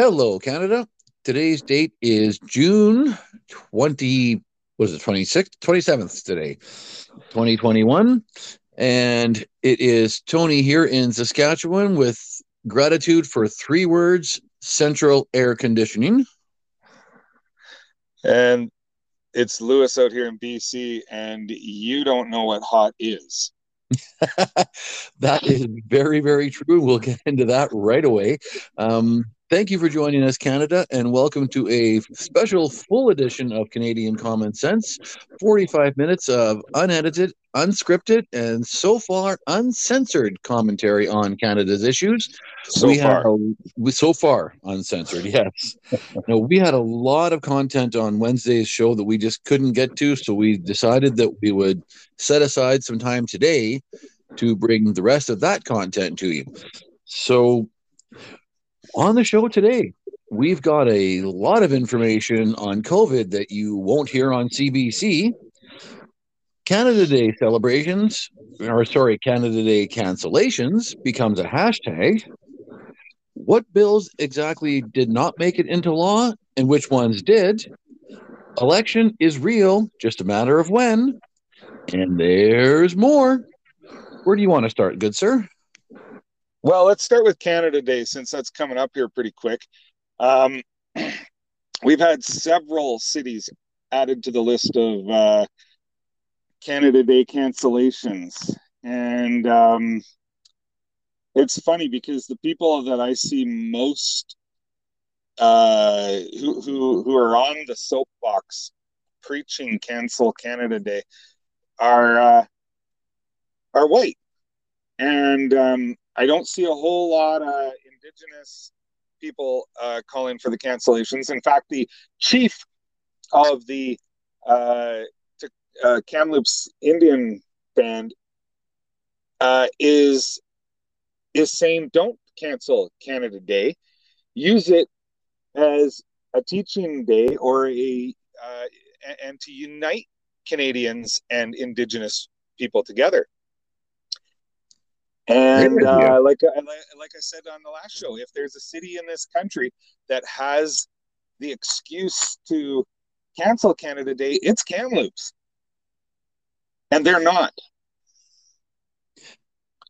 Hello, Canada. Today's date is June 20, was it 26th? 27th today, 2021. And it is Tony here in Saskatchewan with gratitude for three words central air conditioning. And it's Lewis out here in BC, and you don't know what hot is. that is very, very true. We'll get into that right away. Um, Thank you for joining us, Canada, and welcome to a special full edition of Canadian Common Sense. 45 minutes of unedited, unscripted, and so far uncensored commentary on Canada's issues. So we far. A, so far uncensored, yes. no, we had a lot of content on Wednesday's show that we just couldn't get to, so we decided that we would set aside some time today to bring the rest of that content to you. So on the show today, we've got a lot of information on COVID that you won't hear on CBC. Canada Day celebrations, or sorry, Canada Day cancellations becomes a hashtag. What bills exactly did not make it into law and which ones did? Election is real, just a matter of when. And there's more. Where do you want to start, good sir? Well, let's start with Canada Day since that's coming up here pretty quick. Um, we've had several cities added to the list of uh, Canada Day cancellations. And um, it's funny because the people that I see most uh, who, who, who are on the soapbox preaching cancel Canada Day are uh, are white. And um, I don't see a whole lot of indigenous people uh, calling for the cancellations. In fact, the chief of the uh, uh, Kamloops Indian band uh, is is saying, "Don't cancel Canada Day. Use it as a teaching day or a uh, and to unite Canadians and Indigenous people together." And uh, like, like I said on the last show, if there's a city in this country that has the excuse to cancel Canada Day, it's Kamloops, and they're not.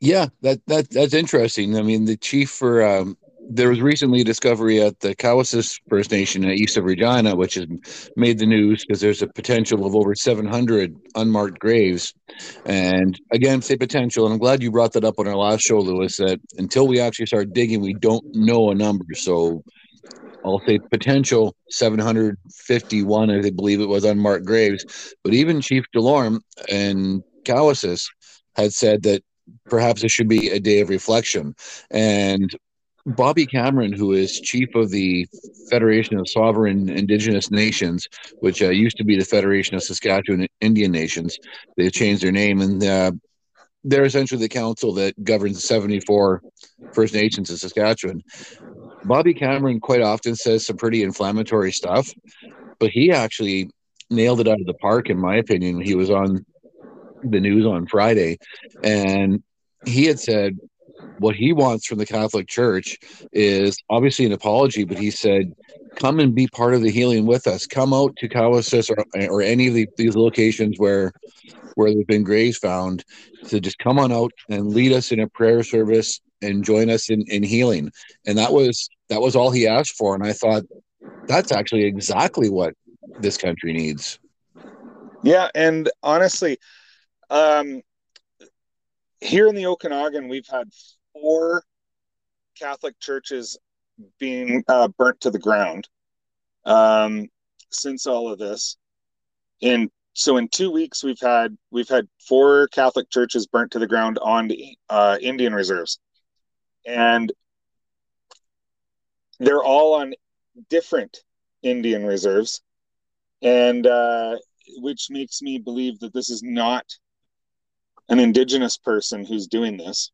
Yeah, that that that's interesting. I mean, the chief for um, there was recently a discovery at the Cowessess First Nation east of Regina, which has made the news because there's a potential of over 700 unmarked graves. And again, say potential, and I'm glad you brought that up on our last show, Lewis. That until we actually start digging, we don't know a number. So I'll say potential 751, I believe it was unmarked graves. But even Chief Delorme and Cowessess had said that perhaps it should be a day of reflection. And Bobby Cameron, who is chief of the Federation of Sovereign Indigenous Nations, which uh, used to be the Federation of Saskatchewan Indian Nations, they changed their name, and uh, they're essentially the council that governs 74 First Nations in Saskatchewan. Bobby Cameron quite often says some pretty inflammatory stuff, but he actually nailed it out of the park, in my opinion. He was on the news on Friday, and he had said what he wants from the Catholic Church is obviously an apology, but he said, "Come and be part of the healing with us. Come out to Cowessess or, or any of the, these locations where where there've been graves found. To just come on out and lead us in a prayer service and join us in, in healing." And that was that was all he asked for. And I thought that's actually exactly what this country needs. Yeah, and honestly, um, here in the Okanagan, we've had four Catholic churches being uh, burnt to the ground um, since all of this. In so in two weeks, we've had we've had four Catholic churches burnt to the ground on uh, Indian reserves, and they're all on different Indian reserves, and uh, which makes me believe that this is not an indigenous person who's doing this.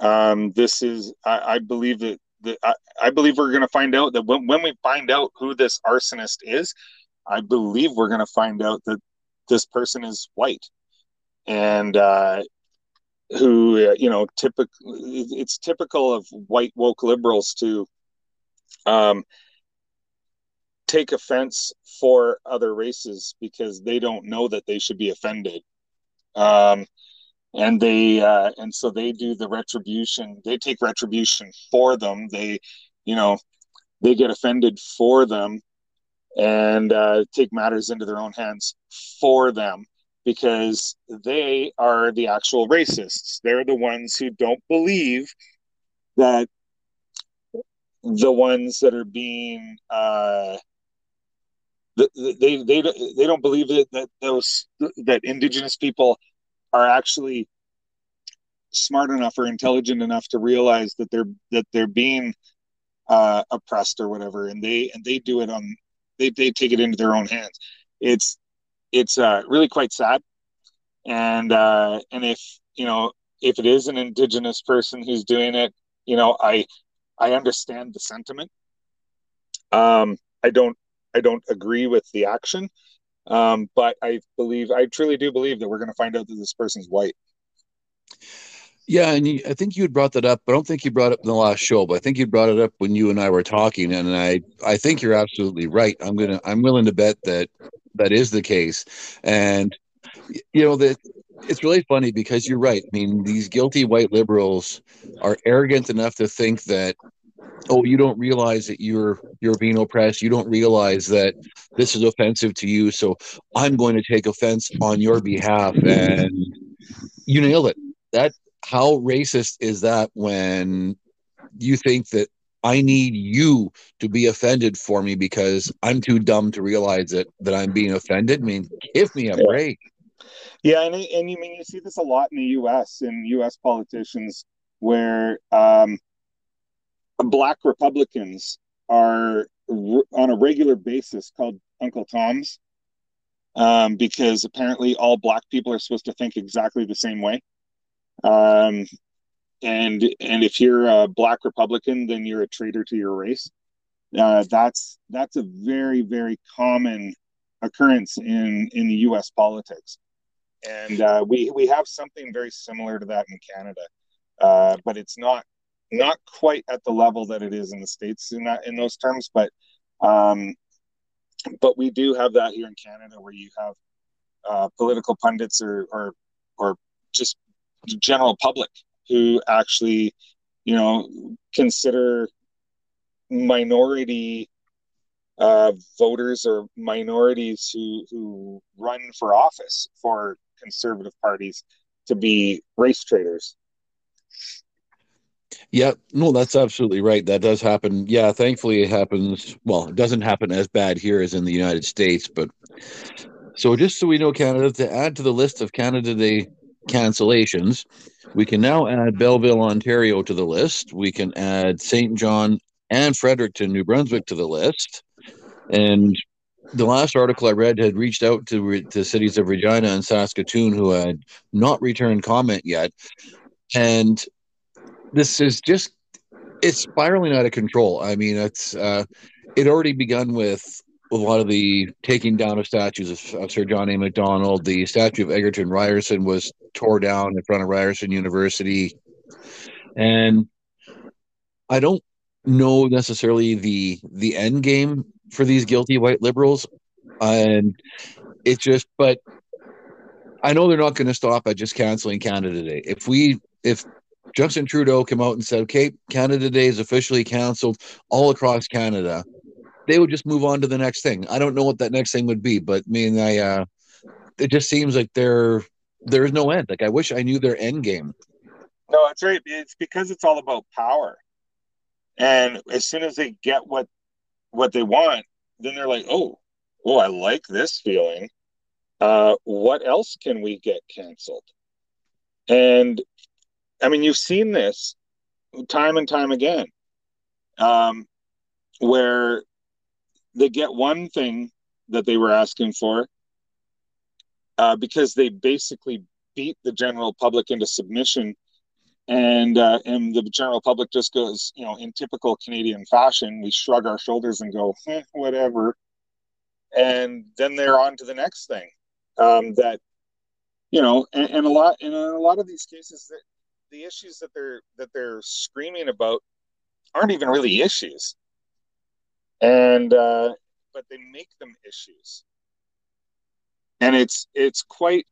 Um, this is, I, I believe that, that I, I believe we're going to find out that when, when we find out who this arsonist is, I believe we're going to find out that this person is white. And uh, who uh, you know typical it's typical of white woke liberals to um, take offense for other races because they don't know that they should be offended um, and they uh, and so they do the retribution they take retribution for them. They you know they get offended for them and uh, take matters into their own hands for them because they are the actual racists. They're the ones who don't believe that the ones that are being uh, they they they don't believe that, that those that indigenous people are actually smart enough or intelligent enough to realize that they're that they're being uh, oppressed or whatever, and they and they do it on they they take it into their own hands. It's it's uh, really quite sad, and uh, and if you know if it is an indigenous person who's doing it, you know I I understand the sentiment. Um, I don't I don't agree with the action, um, but I believe I truly do believe that we're going to find out that this person's white. Yeah, and I think you had brought that up. I don't think you brought it up in the last show, but I think you brought it up when you and I were talking, and I I think you're absolutely right. I'm gonna I'm willing to bet that that is the case, and you know that it's really funny because you're right. I mean, these guilty white liberals are arrogant enough to think that oh you don't realize that you're you're being oppressed. You don't realize that this is offensive to you. So i'm going to take offense on your behalf and you nailed it. That how racist is that when you think that i need you to be offended for me because i'm too dumb to realize that that i'm being offended? I mean give me a break. Yeah and, and you mean you see this a lot in the us in us politicians where um black Republicans are on a regular basis called Uncle Toms um, because apparently all black people are supposed to think exactly the same way. Um, and and if you're a black Republican, then you're a traitor to your race. Uh, that's that's a very very common occurrence in in the U.S. politics, and uh, we we have something very similar to that in Canada, uh, but it's not not quite at the level that it is in the states in that in those terms, but um, but we do have that here in Canada where you have uh, political pundits or or or just general public who actually you know consider minority uh, voters or minorities who who run for office for conservative parties to be race traitors yeah, no, that's absolutely right. That does happen. Yeah, thankfully it happens. Well, it doesn't happen as bad here as in the United States, but so just so we know, Canada, to add to the list of Canada Day cancellations, we can now add Belleville, Ontario to the list. We can add Saint John and Fredericton, New Brunswick to the list. And the last article I read had reached out to the cities of Regina and Saskatoon who had not returned comment yet. And this is just it's spiraling out of control. I mean, it's uh, it already begun with a lot of the taking down of statues of, of, Sir John A. Macdonald. The statue of Egerton Ryerson was tore down in front of Ryerson University, and I don't know necessarily the the end game for these guilty white liberals, and it's just but. I know they're not going to stop at just canceling Canada Day. If we if Justin Trudeau came out and said, okay, Canada Day is officially canceled all across Canada, they would just move on to the next thing. I don't know what that next thing would be, but I mean, I, uh, it just seems like there, there's no end. Like I wish I knew their end game. No, that's right. It's because it's all about power. And as soon as they get what, what they want, then they're like, oh, oh, I like this feeling. Uh, what else can we get canceled? And I mean, you've seen this time and time again, um, where they get one thing that they were asking for uh, because they basically beat the general public into submission, and uh, and the general public just goes, you know, in typical Canadian fashion, we shrug our shoulders and go, eh, whatever, and then they're on to the next thing um, that you know, and, and a lot, in a lot of these cases, the issues that they're that they're screaming about aren't even really issues, and uh, but they make them issues, and it's it's quite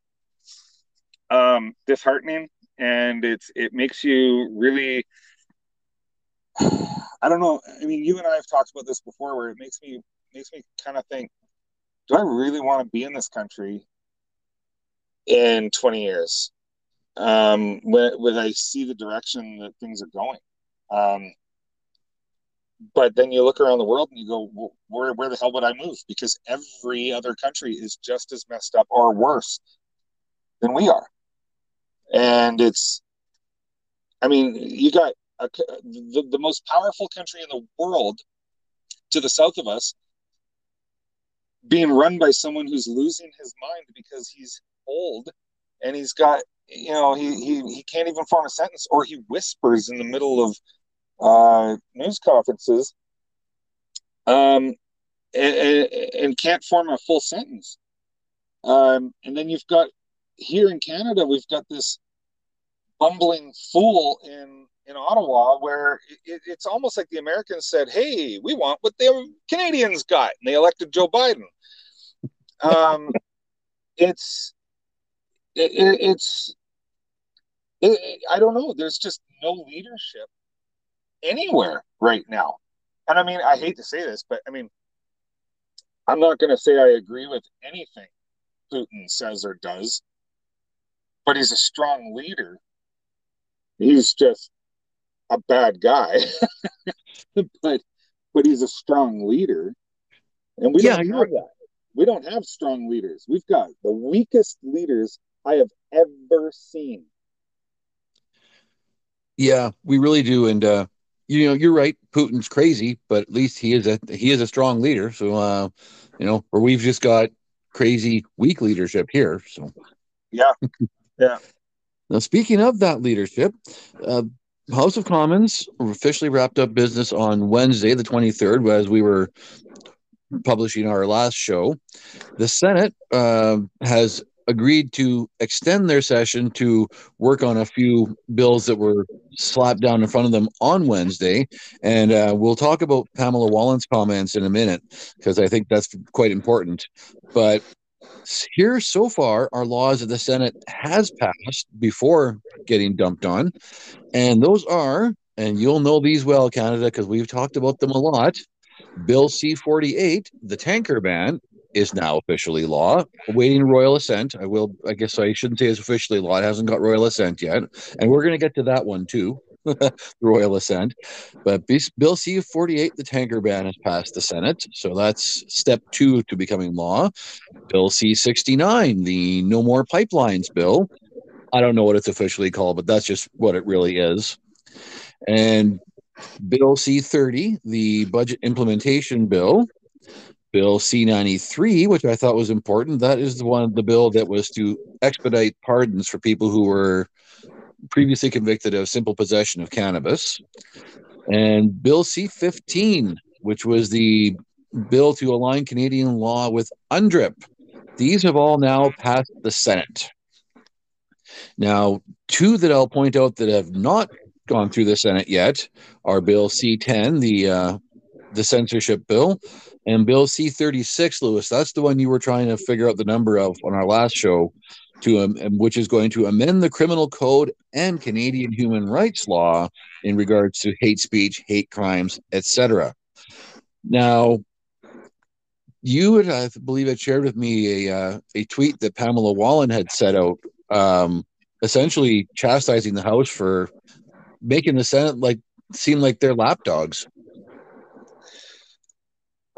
um, disheartening, and it's it makes you really. I don't know. I mean, you and I have talked about this before, where it makes me makes me kind of think, do I really want to be in this country in 20 years um, when, I see the direction that things are going. Um, but then you look around the world and you go, where, where the hell would I move? Because every other country is just as messed up or worse than we are. And it's, I mean, you got a, the, the most powerful country in the world to the south of us being run by someone who's losing his mind because he's old and he's got you know he, he he can't even form a sentence or he whispers in the middle of uh, news conferences um, and, and, can't form a full sentence. Um, and then you've got here in canada we've got this bumbling fool in in ottawa where it, it's almost like the americans said hey we want what the canadians got and they elected joe biden. Um, it's it, it, it's it, I don't know. There's just no leadership anywhere right now. And I mean, I hate to say this, but I mean, I'm not going to say I agree with anything Putin says or does, but he's a strong leader. He's just a bad guy, but but he's a strong leader, and we yeah, don't have that. We don't have strong leaders. We've got the weakest leaders I have ever seen. Yeah, we really do, and uh, you know, you're right. Putin's crazy, but at least he is a he is a strong leader. So, uh, you know, where we've just got crazy weak leadership here. So, yeah, yeah. now, speaking of that leadership, uh, House of Commons officially wrapped up business on Wednesday, the 23rd, as we were publishing our last show. The Senate uh, has agreed to extend their session to work on a few bills that were slapped down in front of them on Wednesday. And uh, we'll talk about Pamela Wallin's comments in a minute because I think that's quite important. But here so far are laws that the Senate has passed before getting dumped on. And those are, and you'll know these well, Canada, because we've talked about them a lot. Bill C 48, the tanker ban, is now officially law, awaiting royal assent. I will, I guess I shouldn't say it's officially law. It hasn't got royal assent yet. And we're going to get to that one too, the royal assent. But Bill C 48, the tanker ban, has passed the Senate. So that's step two to becoming law. Bill C 69, the No More Pipelines bill. I don't know what it's officially called, but that's just what it really is. And Bill C 30, the budget implementation bill, Bill C 93, which I thought was important. That is the one, the bill that was to expedite pardons for people who were previously convicted of simple possession of cannabis. And Bill C 15, which was the bill to align Canadian law with UNDRIP. These have all now passed the Senate. Now, two that I'll point out that have not gone through the Senate yet are Bill C 10, the uh, the censorship bill, and Bill C thirty six, Lewis. That's the one you were trying to figure out the number of on our last show, to um, which is going to amend the criminal code and Canadian human rights law in regards to hate speech, hate crimes, etc. Now, you would I believe, had shared with me a uh, a tweet that Pamela Wallin had set out, um, essentially chastising the House for making the Senate like seem like they're lapdogs.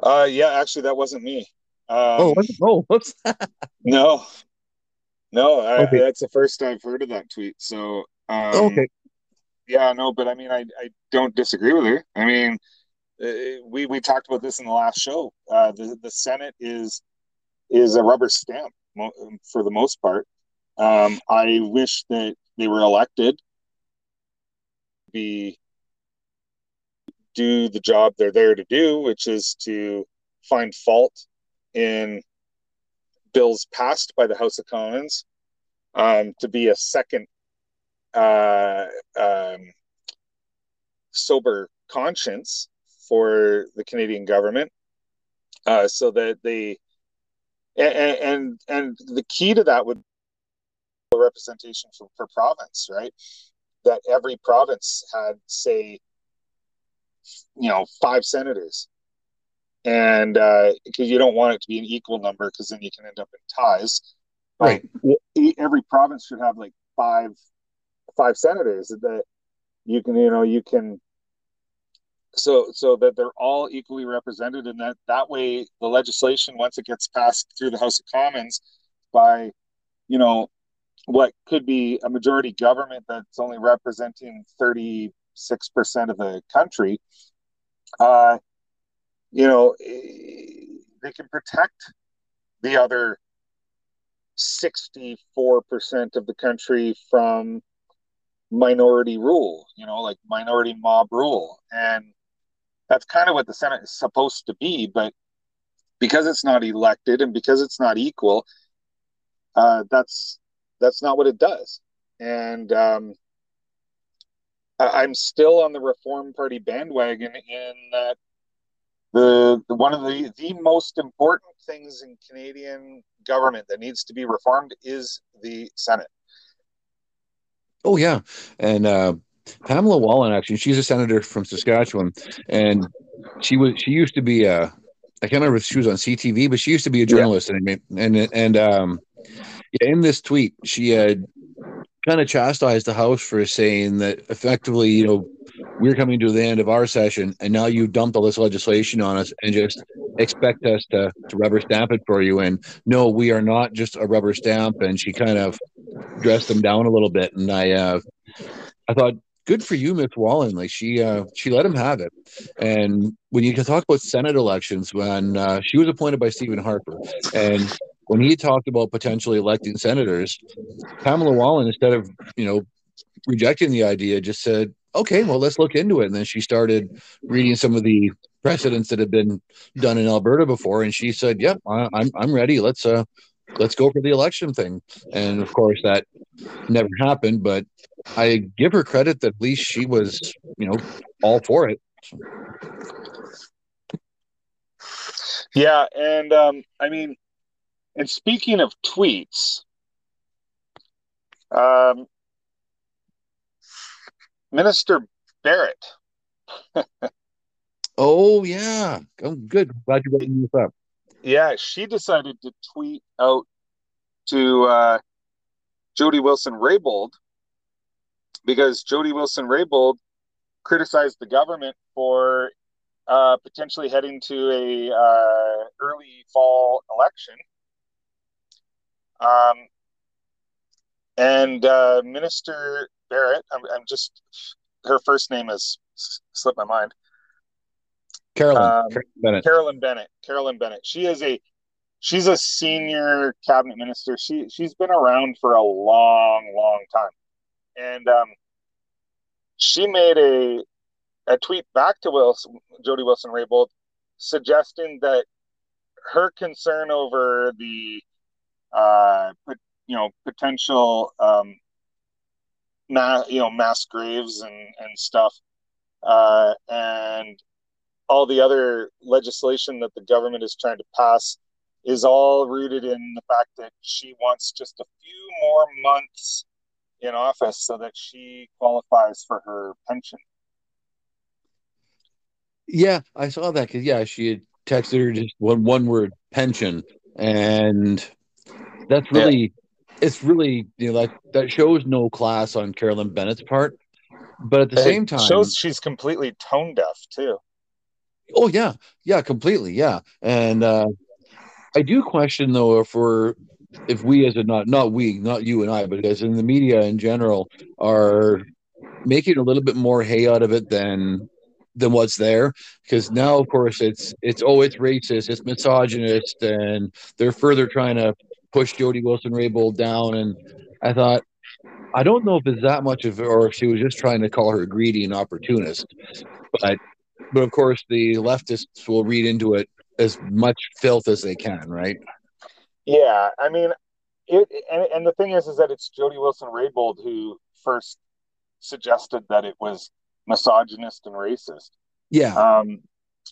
Uh, yeah, actually, that wasn't me. Um, oh, oh, whoops. no, no, I, okay. that's the first I've heard of that tweet. So, um, okay, yeah, no, but I mean, I, I don't disagree with her. I mean, uh, we we talked about this in the last show. Uh, the the Senate is is a rubber stamp for the most part. Um, I wish that they were elected. Be do the job they're there to do, which is to find fault in bills passed by the House of Commons um, to be a second uh, um, sober conscience for the Canadian government, uh, so that they and, and and the key to that would be representation for, per province, right? That every province had, say, you know, five senators, and because uh, you don't want it to be an equal number, because then you can end up in ties. Right. every province should have like five five senators that you can you know you can so so that they're all equally represented and that that way the legislation once it gets passed through the house of commons by you know what could be a majority government that's only representing 36% of the country uh you know they can protect the other 64% of the country from minority rule, you know, like minority mob rule. And that's kind of what the Senate is supposed to be. But because it's not elected and because it's not equal, uh, that's that's not what it does. And um, I'm still on the Reform Party bandwagon in that the, the one of the the most important things in Canadian government that needs to be reformed is the Senate. Oh yeah, and uh, Pamela Wallin actually, she's a senator from Saskatchewan, and she was she used to be a I can't remember if she was on CTV, but she used to be a journalist, yeah. and and and um, in this tweet, she had kind of chastised the House for saying that effectively, you know, we're coming to the end of our session, and now you've dumped all this legislation on us and just expect us to, to rubber stamp it for you. And no, we are not just a rubber stamp. And she kind of dressed them down a little bit. And I, uh, I thought, good for you, Miss Wallin. Like she, uh, she let him have it. And when you can talk about Senate elections, when uh, she was appointed by Stephen Harper, and when he talked about potentially electing senators, Pamela Wallin, instead of you know rejecting the idea, just said, okay, well, let's look into it. And then she started reading some of the precedents that had been done in Alberta before, and she said, "Yep, I, I'm I'm ready. Let's uh let's go for the election thing." And of course, that never happened. But I give her credit that at least she was, you know, all for it. Yeah, and um, I mean, and speaking of tweets, um, Minister Barrett. oh yeah, I'm good. Glad you brought this up. Yeah, she decided to tweet out to uh, Jody Wilson Raybould because Jody Wilson Raybould criticized the government for uh, potentially heading to a uh, early fall election. Um, and uh, Minister Barrett. I'm, I'm just her first name has slipped my mind. Carolyn, um, Carolyn Bennett. Carolyn Bennett. Carolyn Bennett. She is a she's a senior cabinet minister. She she's been around for a long, long time, and um, she made a a tweet back to Wilson, Jody Wilson Raybould, suggesting that her concern over the uh, you know potential um, you know, mass graves and and stuff, uh, and all the other legislation that the government is trying to pass is all rooted in the fact that she wants just a few more months in office so that she qualifies for her pension. Yeah, I saw that because yeah, she had texted her just one one word pension, and that's really it's really you know like that shows no class on Carolyn Bennett's part, but at the it same time shows she's completely tone deaf too. Oh yeah, yeah, completely, yeah. And uh, I do question though if we're if we as a not not we not you and I but as in the media in general are making a little bit more hay out of it than than what's there because now of course it's it's oh it's racist it's misogynist and they're further trying to push Jody Wilson Raybould down. And I thought, I don't know if it's that much of, or if she was just trying to call her greedy and opportunist. But, but of course, the leftists will read into it as much filth as they can, right? Yeah, I mean, it and, and the thing is, is that it's Jody Wilson-Raybould who first suggested that it was misogynist and racist. Yeah. Um,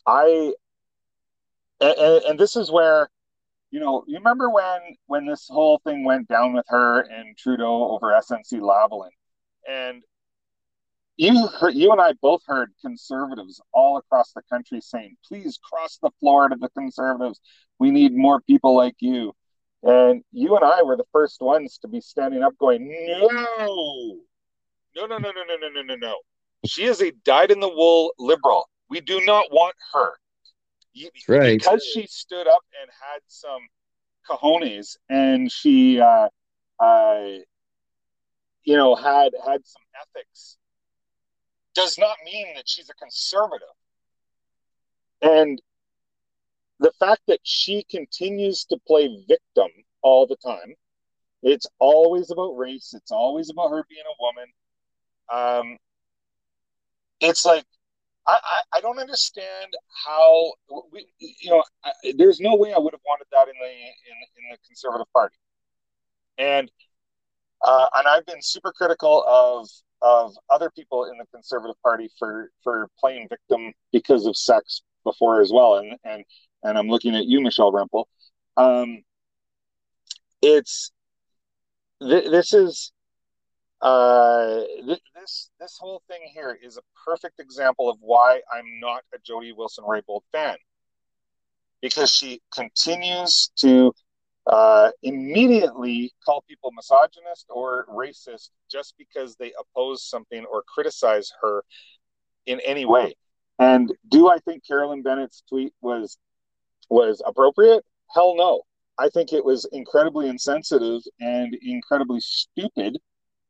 I and, and this is where you know you remember when when this whole thing went down with her and Trudeau over SNC Lavalin, and you heard, you and I both heard conservatives all across the country saying, "Please cross the floor to the conservatives. We need more people like you." And you and I were the first ones to be standing up, going, "No, no, no, no, no, no, no, no, no, no. She is a dyed-in-the-wool liberal. We do not want her." That's right. Because she stood up and had some cojones, and she, uh, uh, you know, had had some ethics does not mean that she's a conservative. And the fact that she continues to play victim all the time, it's always about race, it's always about her being a woman. Um, it's like, I, I, I don't understand how we, you know, I, there's no way I would have wanted that in the in, in the Conservative Party, and uh, and I've been super critical of of other people in the Conservative Party for for playing victim because of sex before as well, and and and I'm looking at you, Michelle Rempel. Um, it's th- this is uh, th- this this whole thing here is a perfect example of why I'm not a Jody Wilson-Raybould fan because she continues to uh, immediately call people misogynist or racist just because they oppose something or criticize her in any way. And do I think Carolyn Bennett's tweet was was appropriate? Hell no. I think it was incredibly insensitive and incredibly stupid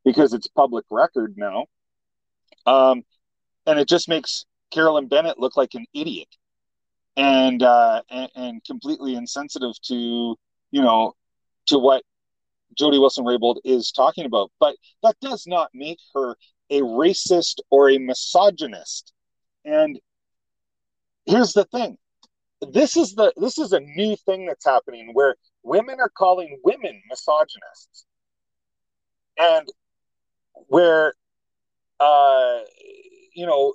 because it's public record now. Um, and it just makes Carolyn Bennett look like an idiot and, uh, and, and completely insensitive to you know, to what Jody Wilson-Raybould is talking about. But that does not make her a racist or a misogynist. And here's the thing. This is the this is a new thing that's happening where women are calling women misogynists. And where uh you know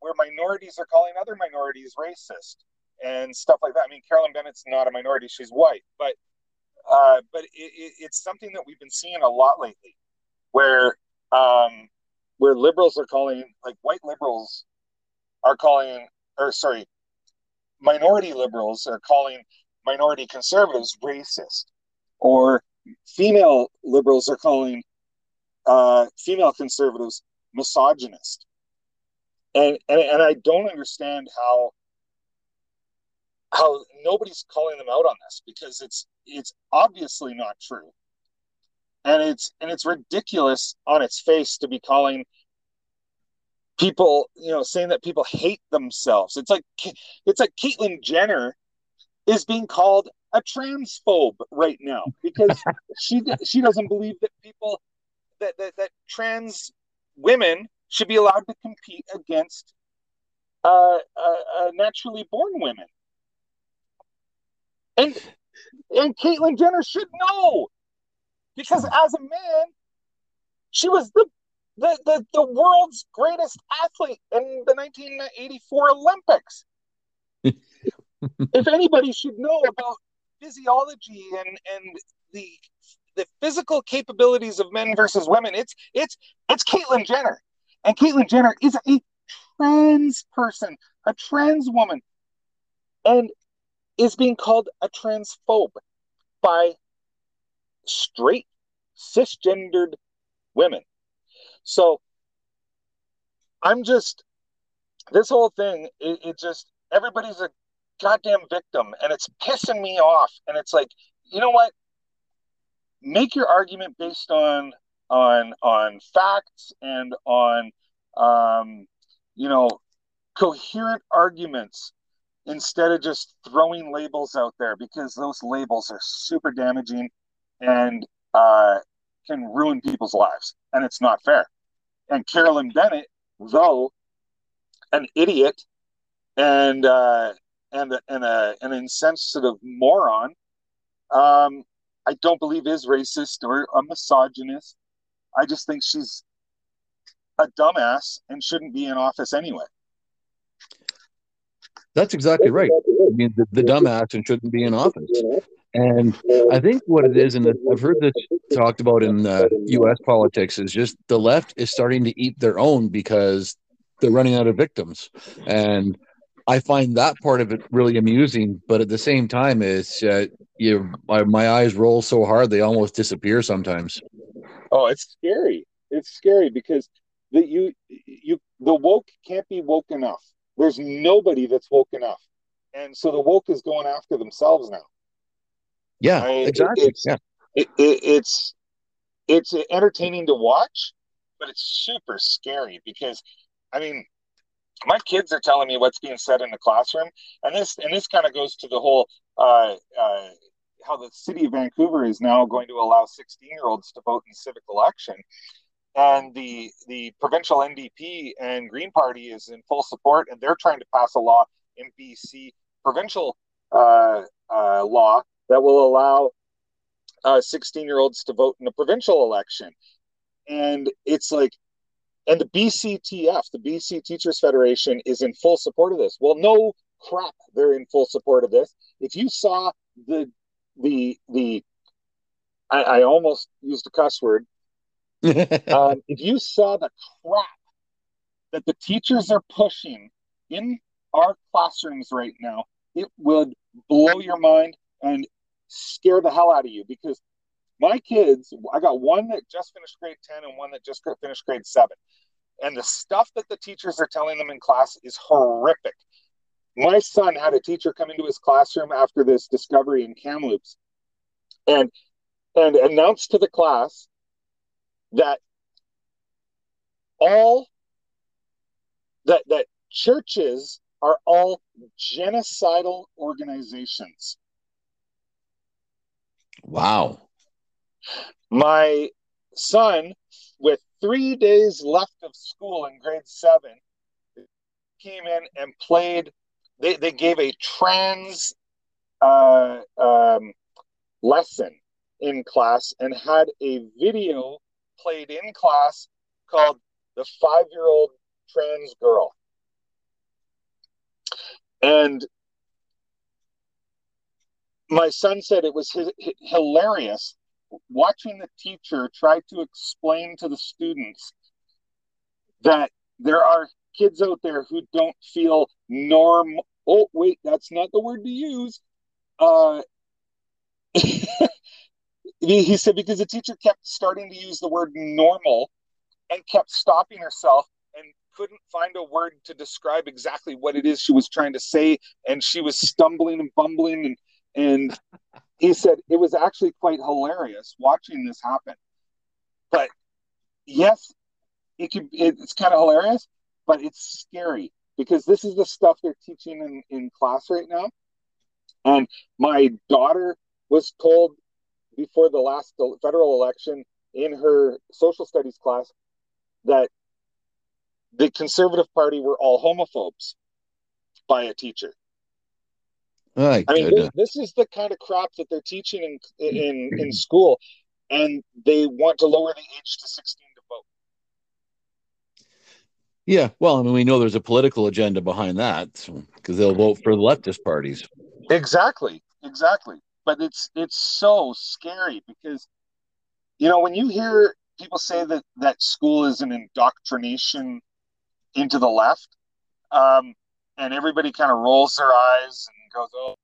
where minorities are calling other minorities racist and stuff like that. I mean, Carolyn Bennett's not a minority; she's white, but uh, but it, it, it's something that we've been seeing a lot lately, where um, where liberals are calling like white liberals are calling, or sorry, minority liberals are calling minority conservatives racist, or female liberals are calling uh, female conservatives misogynist, and, and and I don't understand how how nobody's calling them out on this because it's it's obviously not true. And it's and it's ridiculous on its face to be calling people you know saying that people hate themselves. It's like it's like caitlyn jenner is being called a transphobe right now because she she doesn't believe that people that, that that trans women should be allowed to compete against uh, uh, uh naturally born women. And and Caitlyn Jenner should know. Because as a man, she was the the, the, the world's greatest athlete in the 1984 Olympics. if anybody should know about physiology and and the the physical capabilities of men versus women, it's it's it's Caitlyn Jenner, and Caitlyn Jenner is a trans person, a trans woman, and is being called a transphobe by straight cisgendered women. So I'm just this whole thing. It, it, just everybody's a goddamn victim, and it's pissing me off. And it's like, you know what? Make your argument based on on on facts and on um, you know coherent arguments instead of just throwing labels out there because those labels are super damaging and uh, can ruin people's lives and it's not fair. And carolyn bennett though an idiot and uh, and and a, an insensitive moron um, I don't believe is racist or a misogynist. I just think she's a dumbass and shouldn't be in office anyway. That's exactly right. I mean, the, the dumbass and shouldn't be in office. And I think what it is, and I've heard this talked about in uh, U.S. politics, is just the left is starting to eat their own because they're running out of victims. And I find that part of it really amusing, but at the same time, it's uh, you my, my eyes roll so hard they almost disappear sometimes. Oh, it's scary. It's scary because the you you the woke can't be woke enough. There's nobody that's woke enough, and so the woke is going after themselves now. Yeah, I mean, exactly. It's, yeah, it, it, it's it's entertaining to watch, but it's super scary because, I mean, my kids are telling me what's being said in the classroom, and this and this kind of goes to the whole uh, uh, how the city of Vancouver is now going to allow 16 year olds to vote in civic election, and the the provincial NDP and Green Party is in full support, and they're trying to pass a law in BC provincial uh, uh, law that will allow 16 uh, year olds to vote in a provincial election, and it's like and the BCTF, the BC Teachers Federation, is in full support of this. Well, no crap, they're in full support of this. If you saw the the the, I, I almost used a cuss word. um, if you saw the crap that the teachers are pushing in our classrooms right now, it would blow your mind and scare the hell out of you because my kids, I got one that just finished grade 10 and one that just finished grade 7. And the stuff that the teachers are telling them in class is horrific. My son had a teacher come into his classroom after this discovery in Kamloops and and announced to the class that all that that churches are all genocidal organizations. Wow. My son, with three days left of school in grade seven, came in and played. They, they gave a trans uh, um, lesson in class and had a video played in class called The Five Year Old Trans Girl. And my son said it was hilarious watching the teacher try to explain to the students that there are kids out there who don't feel norm oh wait that's not the word to use. Uh he said because the teacher kept starting to use the word normal and kept stopping herself and couldn't find a word to describe exactly what it is she was trying to say. And she was stumbling and bumbling and and he said it was actually quite hilarious watching this happen. But yes, it could it's kind of hilarious, but it's scary because this is the stuff they're teaching in, in class right now. And my daughter was told before the last federal election in her social studies class that the Conservative Party were all homophobes by a teacher. I mean, this, this, is the kind of crap that they're teaching in in in school, and they want to lower the age to sixteen to vote. Yeah, well, I mean, we know there's a political agenda behind that because they'll vote for the leftist parties. Exactly, exactly. But it's it's so scary because, you know, when you hear people say that that school is an indoctrination into the left, um, and everybody kind of rolls their eyes and goes, "Oh,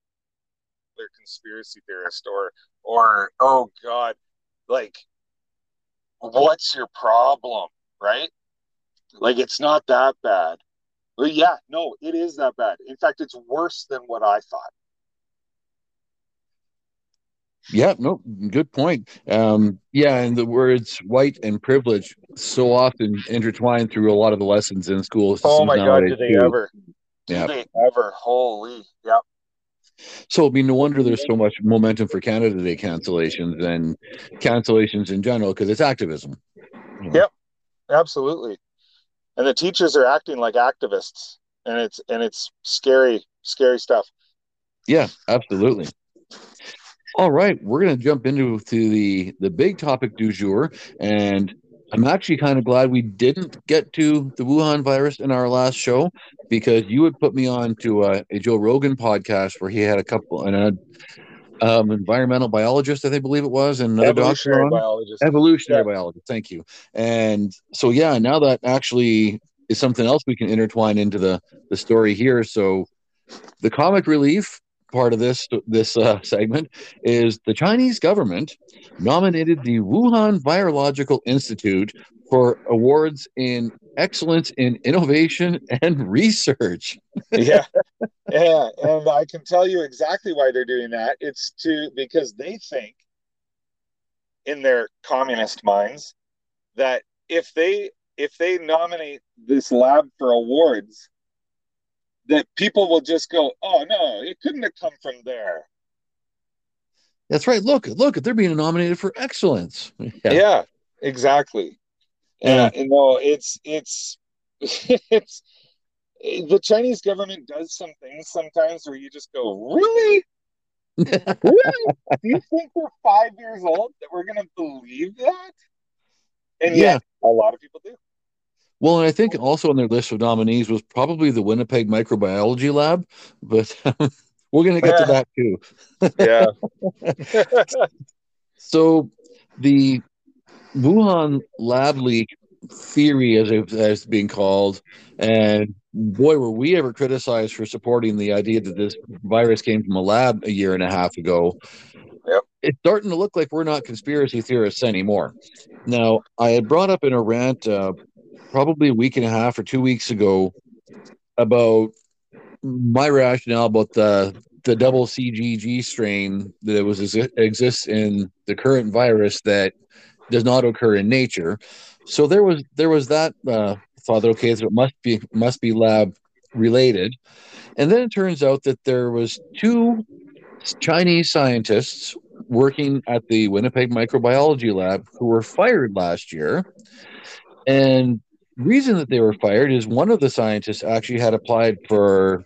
they're conspiracy theorist," or, or, "Oh God, like, what's your problem?" Right? Like, it's not that bad. But yeah, no, it is that bad. In fact, it's worse than what I thought. Yeah, no, good point. Um, yeah, and the words white and privilege so often intertwined through a lot of the lessons in schools. Oh my God, do they too. ever? Yeah. Do they ever? Holy, yep. So I mean, no wonder there's so much momentum for Canada Day cancellations and cancellations in general because it's activism. Yep, absolutely. And the teachers are acting like activists, and it's and it's scary, scary stuff. Yeah, absolutely. All right, we're going to jump into to the the big topic du jour, and I'm actually kind of glad we didn't get to the Wuhan virus in our last show because you would put me on to a, a Joe Rogan podcast where he had a couple and a um, environmental biologist, I think, believe it was, and another Evolutionary doctor biologist. evolutionary Yeah. biologist. Thank you. And so, yeah, now that actually is something else we can intertwine into the the story here. So, the comic relief part of this this uh, segment is the Chinese government nominated the Wuhan Virological Institute for awards in excellence in innovation and research. yeah yeah and i can tell you exactly why they're doing that it's to because they think in their communist minds that if they if they nominate this lab for awards that people will just go oh no it couldn't have come from there That's right. Look, look, they're being nominated for excellence. yeah, exactly Yeah. and you know it's it's it's the chinese government does some things sometimes where you just go really really? Do you think we're five years old that we're going to believe that? And yet, a lot of people do. Well, and I think also on their list of nominees was probably the Winnipeg Microbiology Lab, but we're going to get to that too. Yeah. So, the Wuhan lab leak theory, as it as it's being called, and boy, were we ever criticized for supporting the idea that this virus came from a lab a year and a half ago. Yep. It's starting to look like we're not conspiracy theorists anymore. Now, I had brought up in a rant uh, probably a week and a half or two weeks ago about my rationale about the the double CGG strain that was exists in the current virus that does not occur in nature. So there was there was that uh, thought that okay, so it must be must be lab related, and then it turns out that there was two Chinese scientists working at the Winnipeg Microbiology Lab who were fired last year, and reason that they were fired is one of the scientists actually had applied for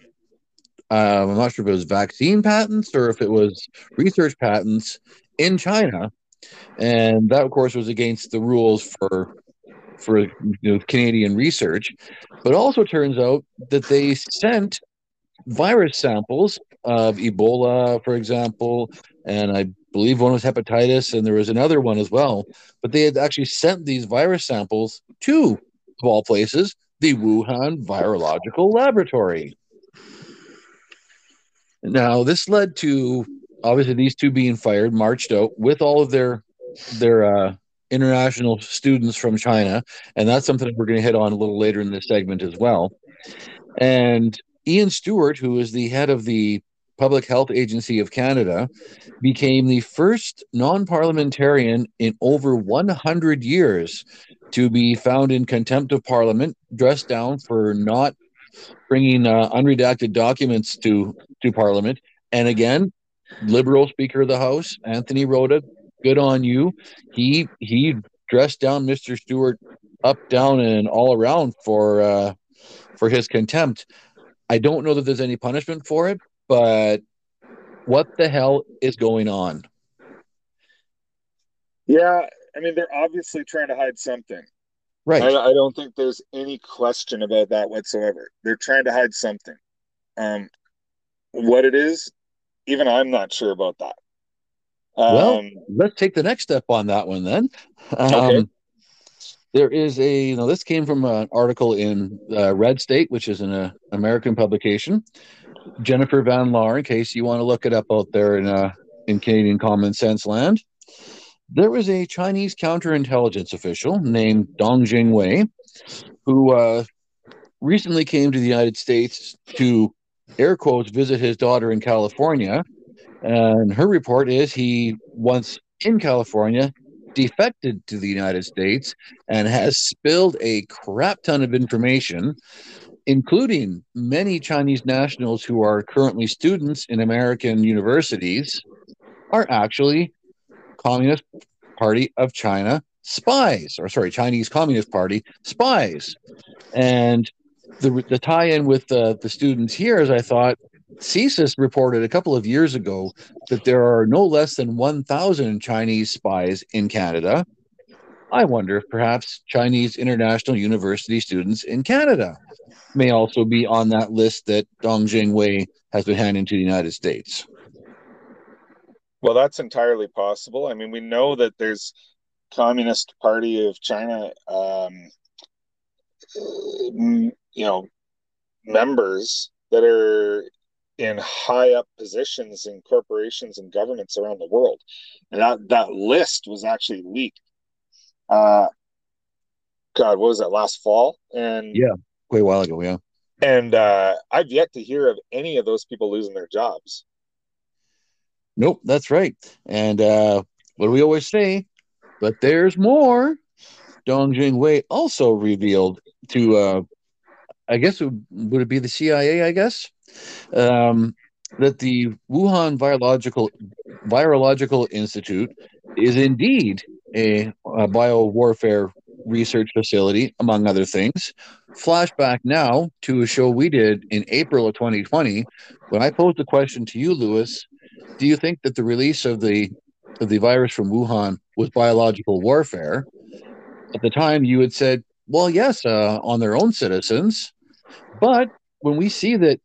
um, I'm not sure if it was vaccine patents or if it was research patents in China, and that of course was against the rules for for you know, Canadian research. But also turns out that they sent virus samples of Ebola, for example, and I believe one was hepatitis, and there was another one as well. But they had actually sent these virus samples to, of all places, the Wuhan Virological Laboratory. Now, this led to obviously these two being fired, marched out with all of their their uh, international students from China, and that's something that we're going to hit on a little later in this segment as well. And Ian Stewart, who is the head of the Public Health Agency of Canada, became the first non-parliamentarian in over 100 years to be found in contempt of Parliament, dressed down for not bringing uh, unredacted documents to to Parliament. And again, Liberal Speaker of the House, Anthony Rota, good on you. He he dressed down Mr. Stewart up, down, and all around for uh, for his contempt. I don't know that there's any punishment for it, but what the hell is going on? Yeah. I mean, they're obviously trying to hide something. Right. I, I don't think there's any question about that whatsoever. They're trying to hide something. Um, what it is, even I'm not sure about that. Um, well, let's take the next step on that one then. Um, Okay. There is a, you know, this came from an article in uh, Red State, which is an uh, American publication. Jennifer Van Laar, in case you want to look it up out there in uh, in Canadian common sense land. There was a Chinese counterintelligence official named Dong Jingwei who uh, recently came to the United States to air quotes visit his daughter in California. And her report is he once in California defected to the United States and has spilled a crap ton of information, including many Chinese nationals who are currently students in American universities, are actually Communist Party of China spies, or sorry, Chinese Communist Party spies. And the, the tie in with the, the students here is I thought, CSIS reported a couple of years ago that there are no less than 1,000 Chinese spies in Canada. I wonder if perhaps Chinese international university students in Canada may also be on that list that Dong Jingwei has been handing to the United States. Well, that's entirely possible. I mean, we know that there's Communist Party of China, um, you know, members that are in high up positions in corporations and governments around the world, and that that list was actually leaked. Uh, God, what was that last fall? And yeah, quite a while ago. Yeah, and uh, I've yet to hear of any of those people losing their jobs. Nope, that's right. And uh, what do we always say? But there's more. Dong Jingwei also revealed to, uh, I guess, it, would it be the CIA? I guess um, that the Wuhan Virological Virological Institute is indeed a, a bio warfare research facility, among other things. Flashback now to a show we did in April of 2020 when I posed the question to you, Lewis do you think that the release of the of the virus from Wuhan was biological warfare? At the time, you had said, "Well, yes, uh, on their own citizens," but when we see that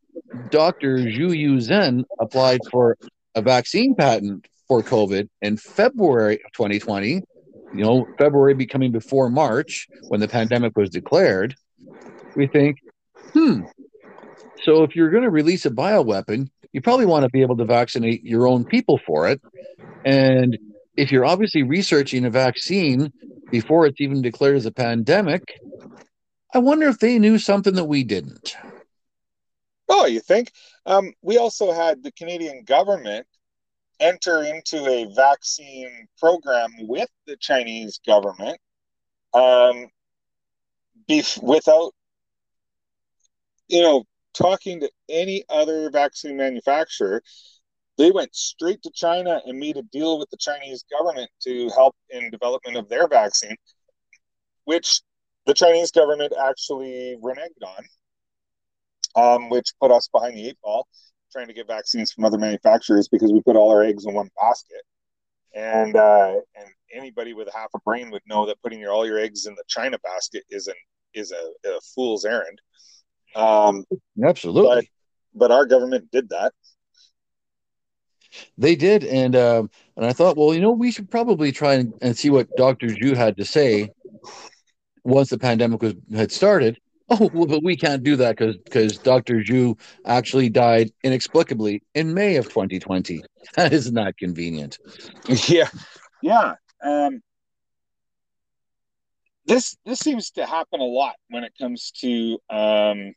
Dr. Zhou Yusen applied for a vaccine patent for COVID in February of 2020, you know, February becoming before March when the pandemic was declared, we think, hmm. So if you're going to release a bioweapon, you probably want to be able to vaccinate your own people for it. And if you're obviously researching a vaccine before it's even declared as a pandemic, I wonder if they knew something that we didn't. Oh, you think? Um, we also had the Canadian government enter into a vaccine program with the Chinese government um, bef- without, you know, talking to any other vaccine manufacturer. They went straight to China and made a deal with the Chinese government to help in development of their vaccine, which the Chinese government actually reneged on, um, which put us behind the eight ball trying to get vaccines from other manufacturers because we put all our eggs in one basket. And uh, and anybody with half a brain would know that putting your, all your eggs in the China basket is an is a, a fool's errand. Um, Absolutely. But, but our government did that. They did, and uh, and I thought, well, you know, we should probably try and, and see what Doctor Zhou had to say once the pandemic was had started. Oh, well, but we can't do that because because Doctor Zhou actually died inexplicably in May of 2020. That is not convenient. Yeah, yeah. Um, this this seems to happen a lot when it comes to um,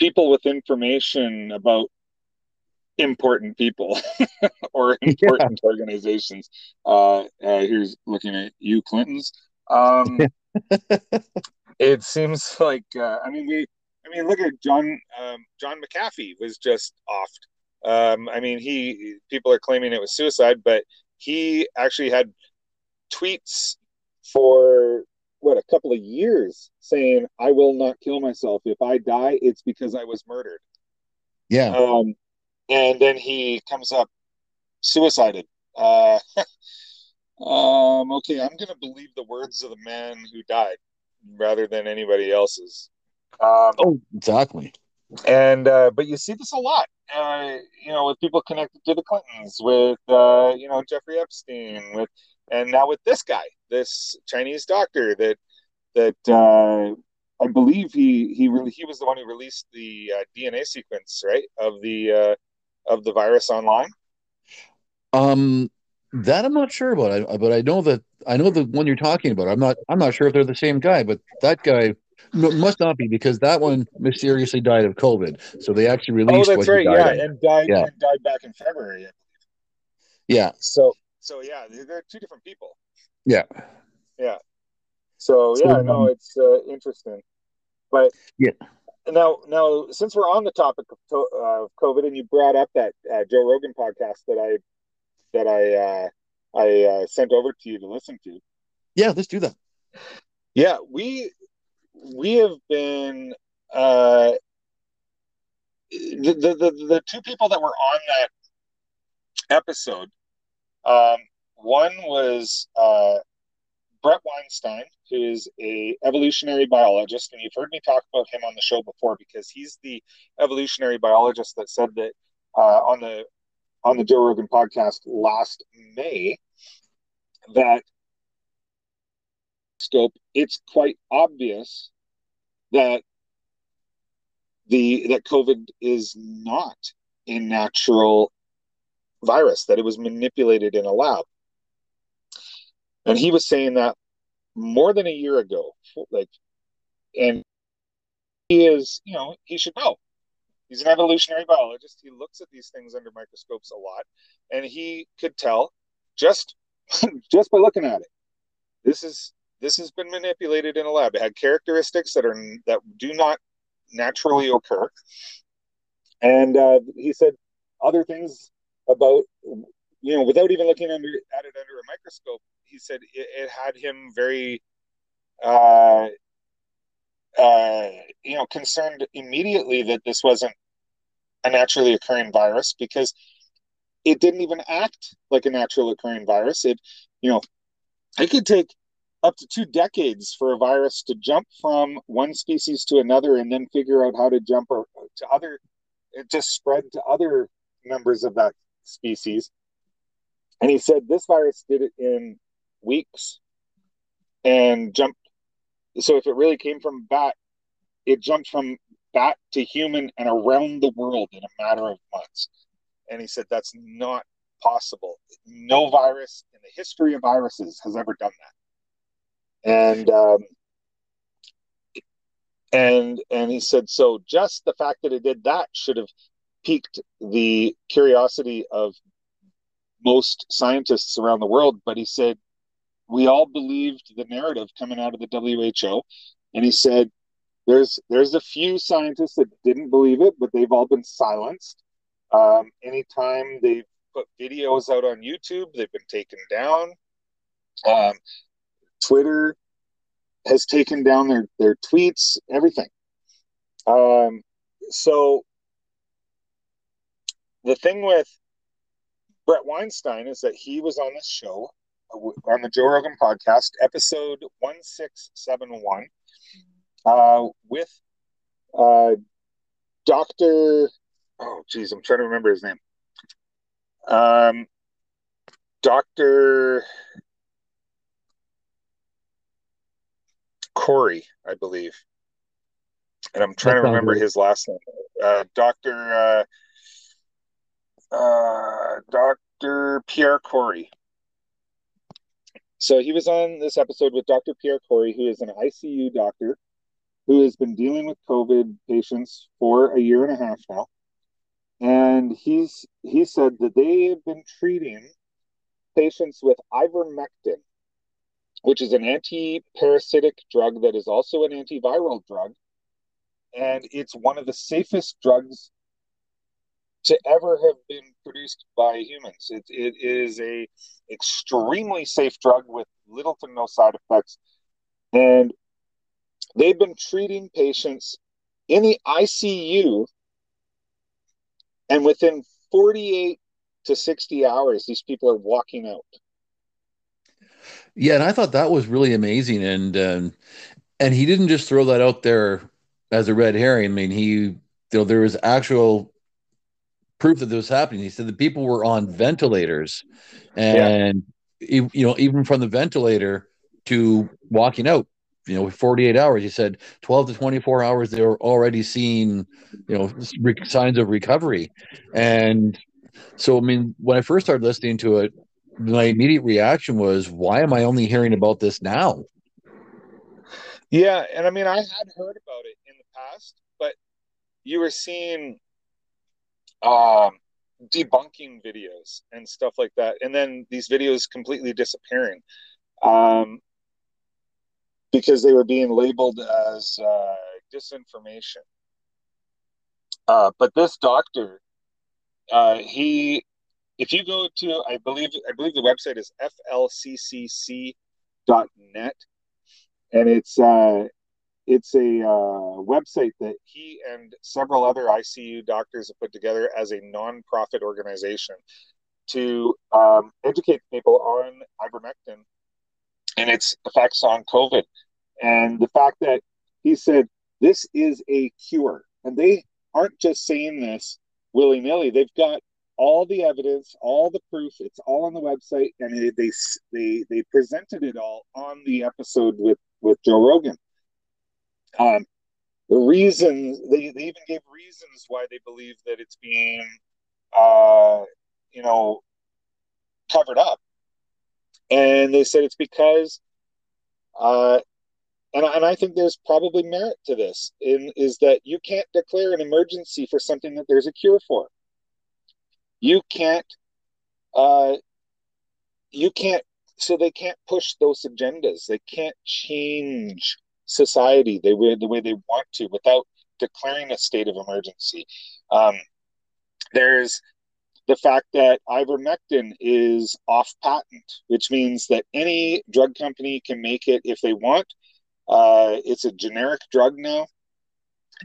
people with information about important people or important yeah. organizations. Uh, uh, here's looking at you, Clintons. Um, it seems like uh, I mean we. I mean, look at John. Um, John McAfee was just off. Um, I mean, he people are claiming it was suicide, but he actually had tweets for what a couple of years saying I will not kill myself. If I die, it's because I was murdered. Yeah. Um, and then he comes up suicided. Uh, um, okay, I'm gonna believe the words of the man who died rather than anybody else's. Um, oh, exactly. And uh, but you see this a lot, uh, you know, with people connected to the Clintons, with uh, you know Jeffrey Epstein, with and now with this guy, this Chinese doctor that that uh, I believe he he really he was the one who released the uh, DNA sequence right of the uh, of the virus online. Um, that I'm not sure about. I, but I know that I know the one you're talking about. I'm not I'm not sure if they're the same guy, but that guy must not be because that one mysteriously died of COVID. So they actually released. Oh, that's right. Yeah, of. and died yeah. and died back in February. Yeah. So so yeah, they're two different people. Yeah. Yeah. So, so yeah, um, no, it's uh, interesting. But yeah. Now, now, since we're on the topic of, uh, COVID, and you brought up that uh, Joe Rogan podcast that I that I uh, I uh, sent over to you to listen to. Yeah, let's do that. Yeah, we we have been uh, the, the, the, the two people that were on that episode, um, one was uh, Bret Weinstein, who is a evolutionary biologist, and you've heard me talk about him on the show before because he's the evolutionary biologist that said that uh, on the on the Joe Rogan podcast last May that scope it's quite obvious that the that COVID is not a natural virus, that it was manipulated in a lab. And he was saying that more than a year ago, like, and he is, you know, he should know. He's an evolutionary biologist. He looks at these things under microscopes a lot, and he could tell just just by looking at it. This is this has been manipulated in a lab. It had characteristics that are that do not naturally occur. And uh, he said other things about, you know, without even looking under at it under a microscope, he said it, it had him very, uh, uh, you know, concerned immediately that this wasn't a naturally occurring virus because it didn't even act like a natural occurring virus. It, you know, it could take up to two decades for a virus to jump from one species to another and then figure out how to jump or, to other just spread to other members of that species and he said this virus did it in weeks and jumped so if it really came from bat it jumped from bat to human and around the world in a matter of months. And he said that's not possible. No virus in the history of viruses has ever done that. And um, and and he said so just the fact that it did that should have piqued the curiosity of most scientists around the world. But he said we all believed the narrative coming out of the WHO and he said there's there's a few scientists that didn't believe it but they've all been silenced. Um, anytime they've put videos out on YouTube they've been taken down. Um, Twitter has taken down their their tweets, everything. Um, so the thing with Bret Weinstein is that he was on this show on the Joe Rogan podcast, episode one six seven one, uh, with uh, Doctor. Oh, geez, I'm trying to remember his name. Um, Doctor. Kory, I believe. And I'm trying to remember his last name. Uh, Dr. Uh, uh, Dr. Pierre Kory. So he was on this episode with Dr. Pierre Kory, who is an ICU doctor who has been dealing with COVID patients for a year and a half now. And he's he said that they have been treating patients with ivermectin, which is an anti-parasitic drug that is also an antiviral drug and it's one of the safest drugs to ever have been produced by humans. It, it is a extremely safe drug with little to no side effects. And they've been treating patients in the icu and within 48 to 60 hours these people are walking out. Yeah, and I thought that was really amazing, and um, and he didn't just throw that out there as a red herring. I mean, he you know there was actual proof that this was happening. He said the people were on ventilators, and yeah. you know even from the ventilator to walking out, you know, 48 hours. He said 12 to 24 hours they were already seeing you know signs of recovery, and so I mean when I first started listening to it, my immediate reaction was, why am I only hearing about this now? Yeah, and I mean, I had heard about it in the past, but you were seeing um, debunking videos and stuff like that, and then these videos completely disappearing um, because they were being labeled as uh, disinformation. Uh, but this doctor, uh, he if you go to i believe i believe the website is flccc.net and it's uh it's a uh, website that he and several other ICU doctors have put together as a non-profit organization to um, educate people on ivermectin and its effects on COVID. And the fact that he said this is a cure, and they aren't just saying this willy nilly. They've got all the evidence, all the proof. It's all on the website, and they they they, they presented it all on the episode with with Joe Rogan. Um, the reasons they, they even gave reasons why they believe that it's being uh, you know covered up and they said it's because uh, and, and I think there's probably merit to this in is that you can't declare an emergency for something that there's a cure for. You can't uh, you can't so they can't push those agendas. They can't change society the way the way they want to without declaring a state of emergency. Um, there's the fact that ivermectin is off patent, which means that any drug company can make it if they want. Uh, it's a generic drug now.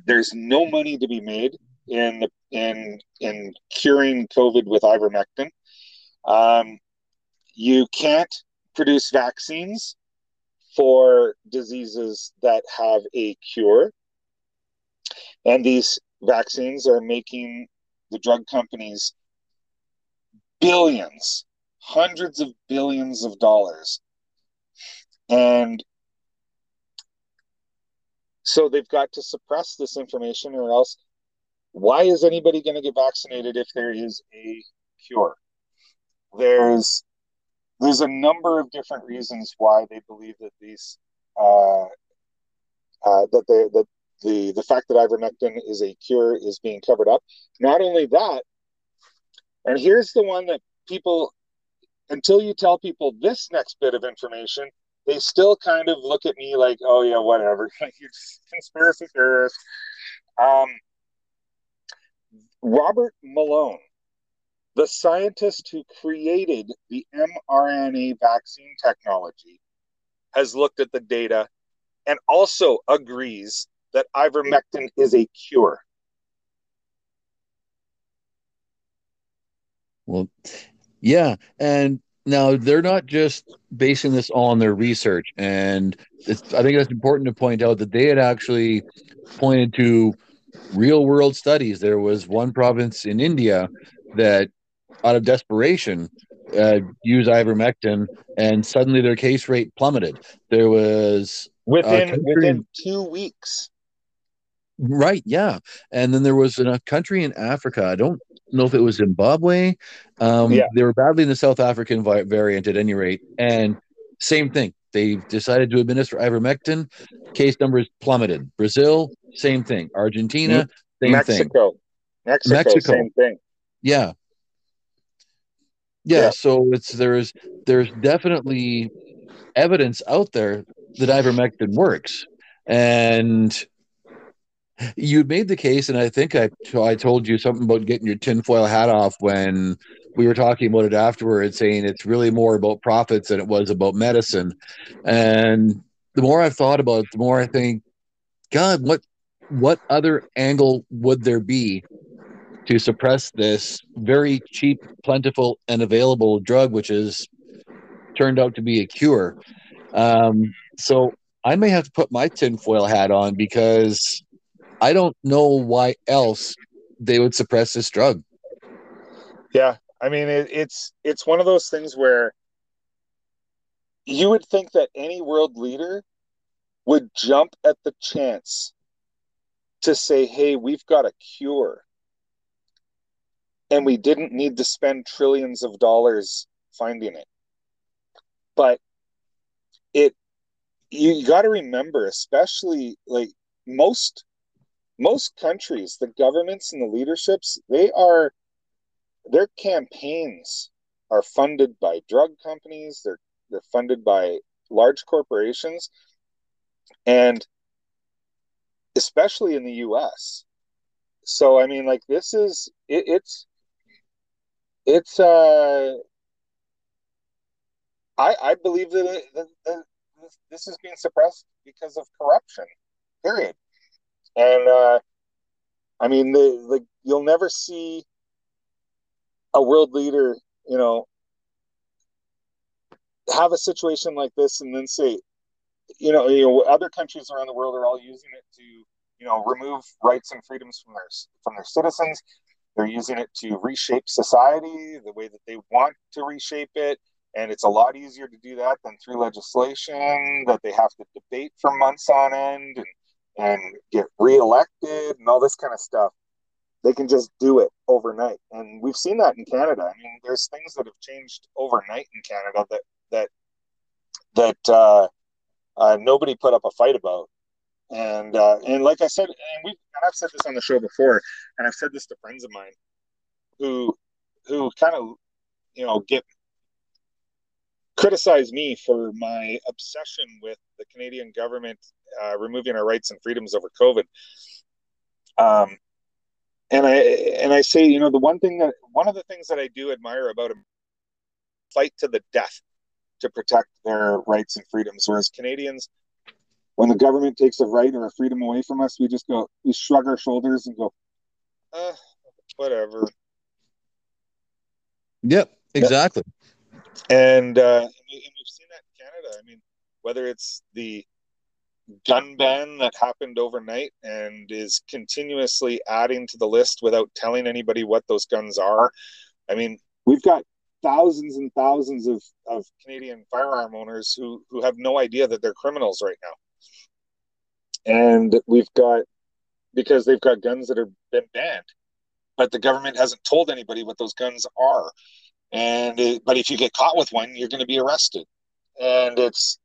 There's no money to be made in in in curing COVID with ivermectin. Um, you can't produce vaccines for diseases that have a cure, and these vaccines are making the drug companies billions, hundreds of billions of dollars. And so they've got to suppress this information, or else, why is anybody going to get vaccinated if there is a cure? There's there's a number of different reasons why they believe that these uh, uh, that they that the the fact that ivermectin is a cure is being covered up. Not only that, and here's the one that people, until you tell people this next bit of information, they still kind of look at me like, oh, yeah, whatever. like You're conspiracy theorist. Um, Robert Malone, the scientist who created the mRNA vaccine technology, has looked at the data and also agrees that ivermectin is a cure. Well, yeah, and now they're not just basing this on their research, and I think that's important to point out that they had actually pointed to real world studies. There was one province in India that, out of desperation, uh, used ivermectin, and suddenly their case rate plummeted. There was within within two weeks. Right, yeah, and then there was a country in Africa. I don't know if it was Zimbabwe. Um, yeah. They were badly in the South African variant at any rate. And same thing. They decided to administer ivermectin. Case numbers plummeted. Brazil, same thing. Argentina, same Mexico. thing. Mexico, Mexico, same thing. Yeah. Yeah. Yeah. So it's there's there's definitely evidence out there that ivermectin works. And you made the case, and I think I I told you something about getting your tinfoil hat off when we were talking about it afterwards, saying it's really more about profits than it was about medicine. And the more I've thought about it, the more I think, God, what what other angle would there be to suppress this very cheap, plentiful, and available drug, which has turned out to be a cure? Um, so I may have to put my tinfoil hat on because I don't know why else they would suppress this drug. Yeah, I mean it, it's it's one of those things where you would think that any world leader would jump at the chance to say, "Hey, we've got a cure." And we didn't need to spend trillions of dollars finding it. But it you, got to remember especially like most most countries, the governments and the leaderships, they are their campaigns are funded by drug companies, they're they're funded by large corporations and especially in the US. So I mean like this is it, it's it's uh I I believe that, it, that, that this is being suppressed because of corruption period. And uh, I mean, the like you'll never see a world leader, you know, have a situation like this and then say, you know, you know, other countries around the world are all using it to, you know, remove rights and freedoms from their from their citizens. They're using it to reshape society the way that they want to reshape it. And it's a lot easier to do that than through legislation that they have to debate for months on end and, and get reelected and all this kind of stuff. They can just do it overnight. And we've seen that in Canada. I mean, there's things that have changed overnight in Canada that that that uh, uh, nobody put up a fight about. And uh, and like I said, and we and I've said this on the show before, and I've said this to friends of mine who who kind of you know get criticize me for my obsession with the Canadian government uh, removing our rights and freedoms over COVID. Um, and I and I say, you know, the one thing that one of the things that I do admire about them fight to the death to protect their rights and freedoms, whereas Canadians when the government takes a right or a freedom away from us, we just go, we shrug our shoulders and go, uh, whatever. Yep, exactly. And, uh, and, we, and we've seen that in Canada. I mean, whether it's the gun ban that happened overnight and is continuously adding to the list without telling anybody what those guns are. I mean, we've got thousands and thousands of, of Canadian firearm owners who, who have no idea that they're criminals right now and we've got because they've got guns that have been banned, but the government hasn't told anybody what those guns are. And it, but if you get caught with one, you're going to be arrested, and it's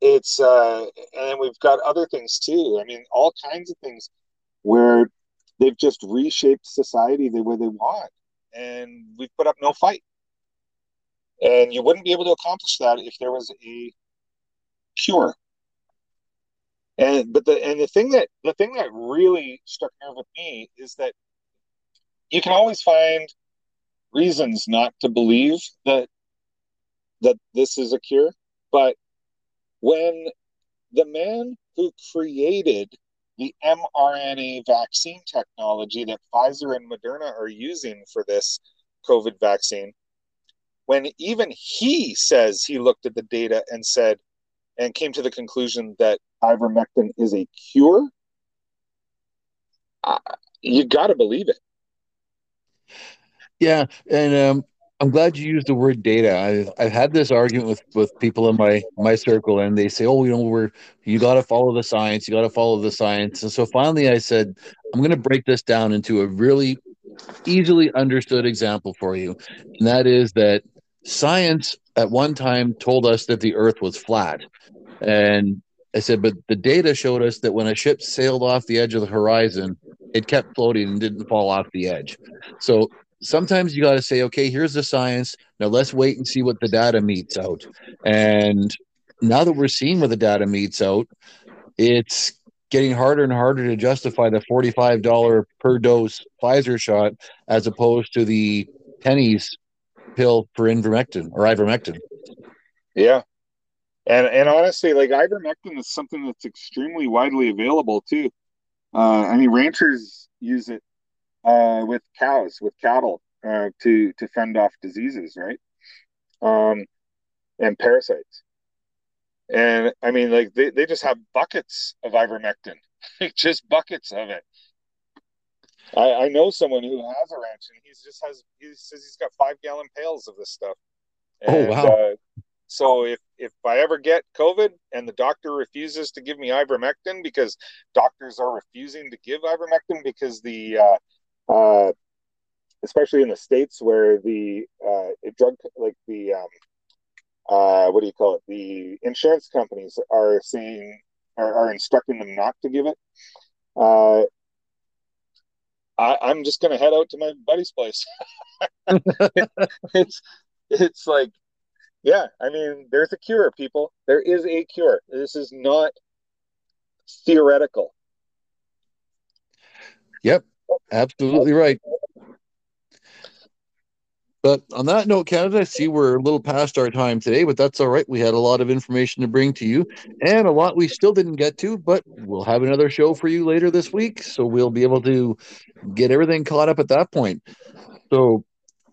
it's uh, and we've got other things too. I mean, all kinds of things where they've just reshaped society the way they want, and we've put up no fight. And you wouldn't be able to accomplish that if there was a cure and but the and the thing that the thing that really struck nerve with me is that you can always find reasons not to believe that that this is a cure, but when the man who created the mRNA vaccine technology that Pfizer and Moderna are using for this COVID vaccine, when even he says he looked at the data and said, and came to the conclusion that ivermectin is a cure, uh, you got to believe it. Yeah, and um, I'm glad you used the word data. I've I've had this argument with with people in my my circle, and they say, "Oh, you know, we're you got to follow the science. You got to follow the science." And so finally, I said, "I'm going to break this down into a really easily understood example for you, and that is that science at one time told us that the Earth was flat, and I said, but the data showed us that when a ship sailed off the edge of the horizon, it kept floating and didn't fall off the edge. So sometimes you got to say, okay, here's the science. Now let's wait and see what the data meets out. And now that we're seeing where the data meets out, it's getting harder and harder to justify the $45 per dose Pfizer shot as opposed to the pennies pill for ivermectin or ivermectin. Yeah, and and honestly, like ivermectin is something that's extremely widely available too. Uh, I mean, ranchers use it uh, with cows, with cattle, uh, to to fend off diseases, right? Um, and parasites. And I mean, like they, they just have buckets of ivermectin, just buckets of it. I, I know someone who has a ranch, and he just has he says he's got five gallon pails of this stuff. Oh, and, oh wow! Uh, so if if I ever get COVID and the doctor refuses to give me ivermectin because doctors are refusing to give ivermectin because the uh, uh, especially in the states where the uh, drug like the um, uh, what do you call it the insurance companies are saying are, are instructing them not to give it. Uh, I, I'm just gonna head out to my buddy's place. it's it's like yeah, I mean, there's a cure, people. There is a cure. This is not theoretical. Yep, absolutely right. But on that note, Canada, I see we're a little past our time today, but that's all right. We had a lot of information to bring to you and a lot we still didn't get to, but we'll have another show for you later this week. So we'll be able to get everything caught up at that point. So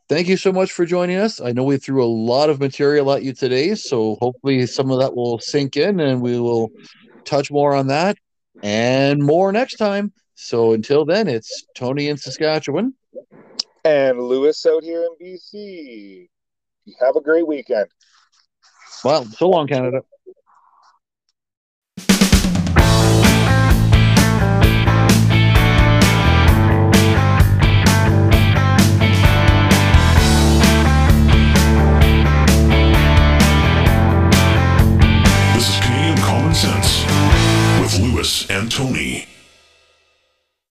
thank you so much for joining us. I know we threw a lot of material at you today, so hopefully some of that will sink in and we will touch more on that and more next time. So until then, it's Tony in Saskatchewan and Lewis out here in BC. Have a great weekend. Well, so long, Canada. Lewis and Tony.